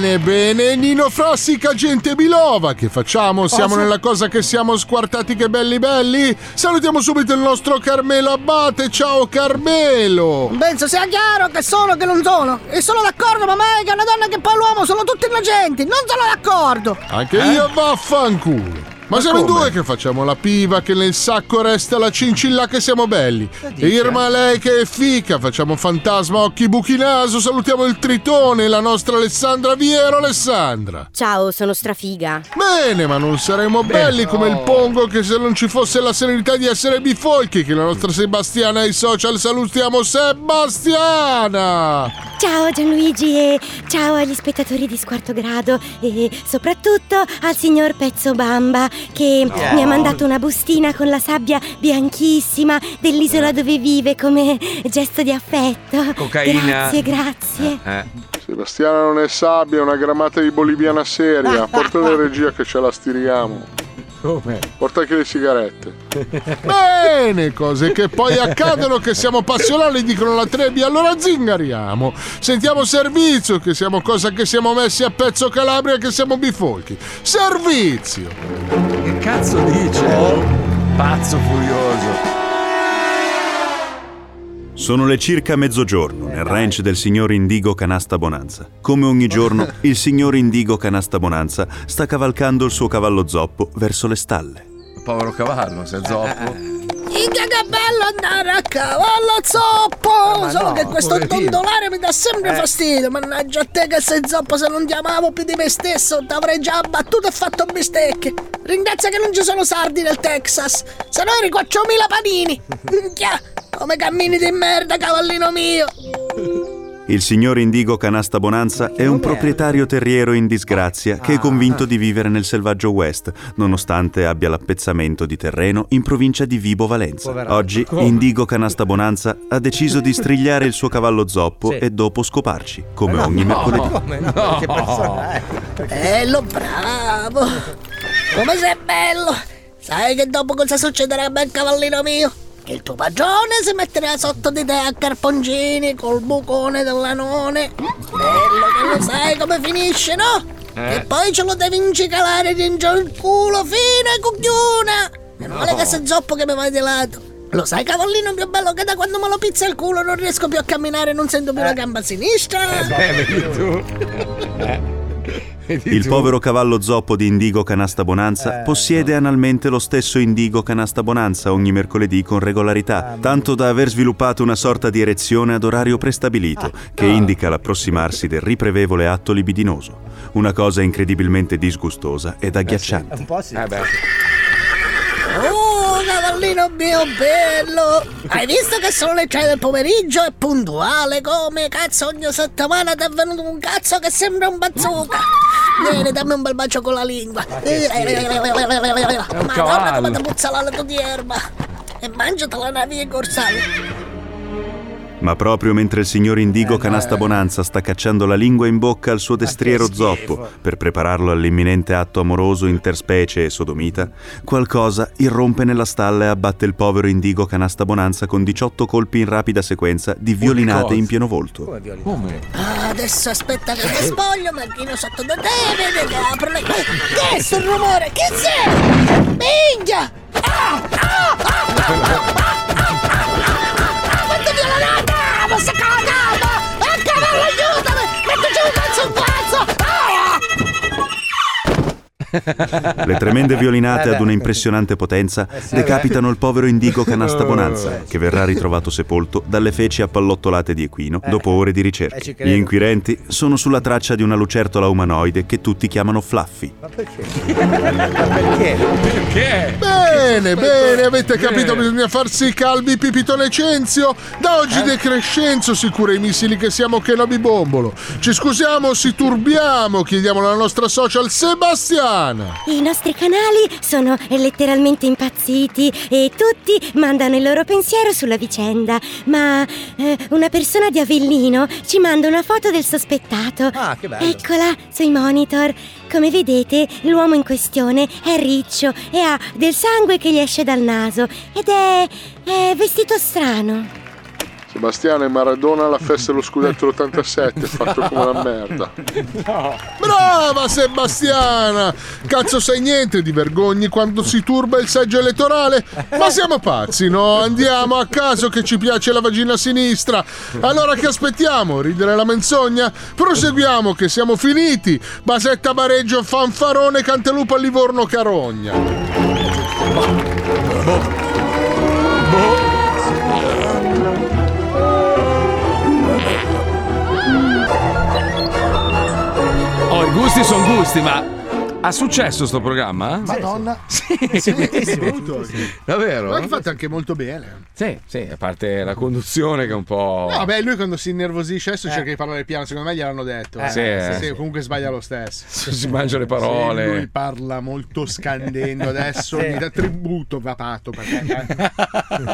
bene, Nino Frassica, gente Bilova, che facciamo? Siamo Cosa? nella cosa che siamo squartati che belli belli? Salutiamo subito il nostro Carmelo Abate, ciao Carmelo! Penso sia chiaro che sono che non sono. E sono d'accordo, ma mai che una donna che poi l'uomo sono tutti innocenti. Non sono d'accordo. Anche io vaffanculo! Ma, Ma siamo in due che facciamo la piva, che nel sacco resta la cincilla che siamo belli. dice? Irma lei che è fica, facciamo fantasma occhi buchi naso, salutiamo il tritone, la nostra Alessandra Viero Alessandra. Ciao, sono strafiga. Bene, ma non saremmo belli come il Pongo che se non ci fosse la serenità di essere bifolchi, che la nostra Sebastiana ai social salutiamo Sebastiana! Ciao Gianluigi e ciao agli spettatori di Squarto Grado e soprattutto al signor Pezzo Bamba che mi ha mandato una bustina con la sabbia bianchissima dell'isola dove vive come gesto di affetto. Cocaina. Grazie, grazie. Eh. Sebastiana non è sabbia, è una grammata di boliviana seria. Porta la regia che ce la stiriamo. Come? Porta anche le sigarette. Bene, cose che poi accadono che siamo passionali, dicono la trebbia, allora zingariamo. Sentiamo servizio, che siamo cosa che siamo messi a pezzo Calabria, che siamo bifolchi. Servizio! Che cazzo dice? Pazzo furioso. Sono le circa mezzogiorno nel ranch del signor Indigo Canasta Bonanza. Come ogni giorno, il signor Indigo Canasta Bonanza sta cavalcando il suo cavallo zoppo verso le stalle. Povero cavallo, se è zoppo. Minchia che bello andare a cavallo zoppo! Ma Solo no, che questo poverino. dondolare mi dà sempre Eh. fastidio. Mannaggia a te che sei zoppo, se non ti amavo più di me stesso, t'avrei già abbattuto e fatto bistecche. Ringrazia che non ci sono sardi nel Texas, se no eri 4.000 panini. Minchia, come cammini di merda, cavallino mio! Il signor Indigo Canasta Bonanza è un proprietario terriero in disgrazia che è convinto di vivere nel selvaggio West, nonostante abbia l'appezzamento di terreno in provincia di Vibo Valenza. Oggi? Indigo Canasta Bonanza ha deciso di strigliare il suo cavallo zoppo Sì. e dopo scoparci, come ogni mercoledì. Come no? Che persona è? Bello, bravo! Come sei bello! Sai che dopo cosa succederà, bel cavallino mio? Che il tuo padrone si metterà sotto di te a carponcini col bucone dell'anone. Bello che lo sai come finisce, no? E poi ce lo devi incicalare dentro il culo fino a cucchiuna! Meno male che sei zoppo che mi vai di lato. Lo sai, cavallino più bello che da quando me lo pizza il culo non riesco più a camminare, non sento più la gamba sinistra. Eh, vedi tu. Il povero cavallo zoppo di Indigo Canasta Bonanza possiede analmente lo stesso Indigo Canasta Bonanza ogni mercoledì con regolarità, tanto da aver sviluppato una sorta di erezione ad orario prestabilito, che indica l'approssimarsi del riprevevole atto libidinoso. Una cosa incredibilmente disgustosa ed agghiacciante. Un po' sì. Eh beh. Oh, cavallino mio bello! Hai visto che sono le 3 del pomeriggio? È puntuale come? Cazzo, ogni settimana ti è venuto un cazzo che sembra un bazooka! Vieni, dammi un bel bacio con la lingua! Madonna, cavallo. come ti puzza l'alito di erba! E mangiati la naviglia corsale! Ma proprio mentre il signor Indigo Canasta Bonanza sta cacciando la lingua in bocca al suo destriero zoppo per prepararlo all'imminente atto amoroso interspecie e sodomita, qualcosa irrompe nella stalla e abbatte il povero Indigo Canasta Bonanza con 18 colpi in rapida sequenza di violinate in pieno volto. Come? Ah, adesso aspetta che mi spoglio, macchino sotto da te, vedi che apro le... Che è sto rumore? Che sei? Minchia! Ah! Ah! Ah! Ah! Ah! Le tremende violinate ad una impressionante potenza decapitano il povero Indigo Canasta Bonanza, che verrà ritrovato sepolto dalle feci appallottolate di equino dopo ore di Eh, ricerche. ci Gli inquirenti sono sulla traccia di una lucertola umanoide che tutti chiamano Fluffy. Ma perché? perché? Perché? Bene, bene, avete capito, bisogna farsi i calvi Pipito Lecenzio. Da oggi De Crescenzo si cura i missili che siamo Kenobi Bombolo. Ci scusiamo, si turbiamo, chiediamo alla nostra social Sebastiana. I nostri canali sono letteralmente impazziti e tutti mandano il loro pensiero sulla vicenda. Ma eh, una persona di Avellino ci manda una foto del sospettato. Ah, che bello. Eccola sui monitor. Come vedete, l'uomo in questione è riccio e ha del sangue che gli esce dal naso ed è, è vestito strano. Sebastiano e Maradona alla festa dello scudetto l'87, fatto come una merda. Brava Sebastiana! Cazzo sai niente di vergogni quando si turba il seggio elettorale? Ma siamo pazzi, no? Andiamo a caso che ci piace la vagina sinistra. Allora che aspettiamo? Ridere la menzogna? Proseguiamo che siamo finiti. Basetta Bareggio, Fanfarone, Cantelupo a Livorno, Carogna. Oh, gusti sono gusti, ma ha successo sto programma? Madonna. Sì. Molto. Davvero? Ma fatto anche molto bene. Sì, sì, a parte la conduzione che è un po'. No, vabbè, lui quando si innervosisce adesso cerca di parlare piano, secondo me gliel'hanno detto. Eh, sì, eh. sì, comunque sbaglia lo stesso. si mangia le parole. Sì, lui parla molto scandendo adesso, mi dà tributo papato perché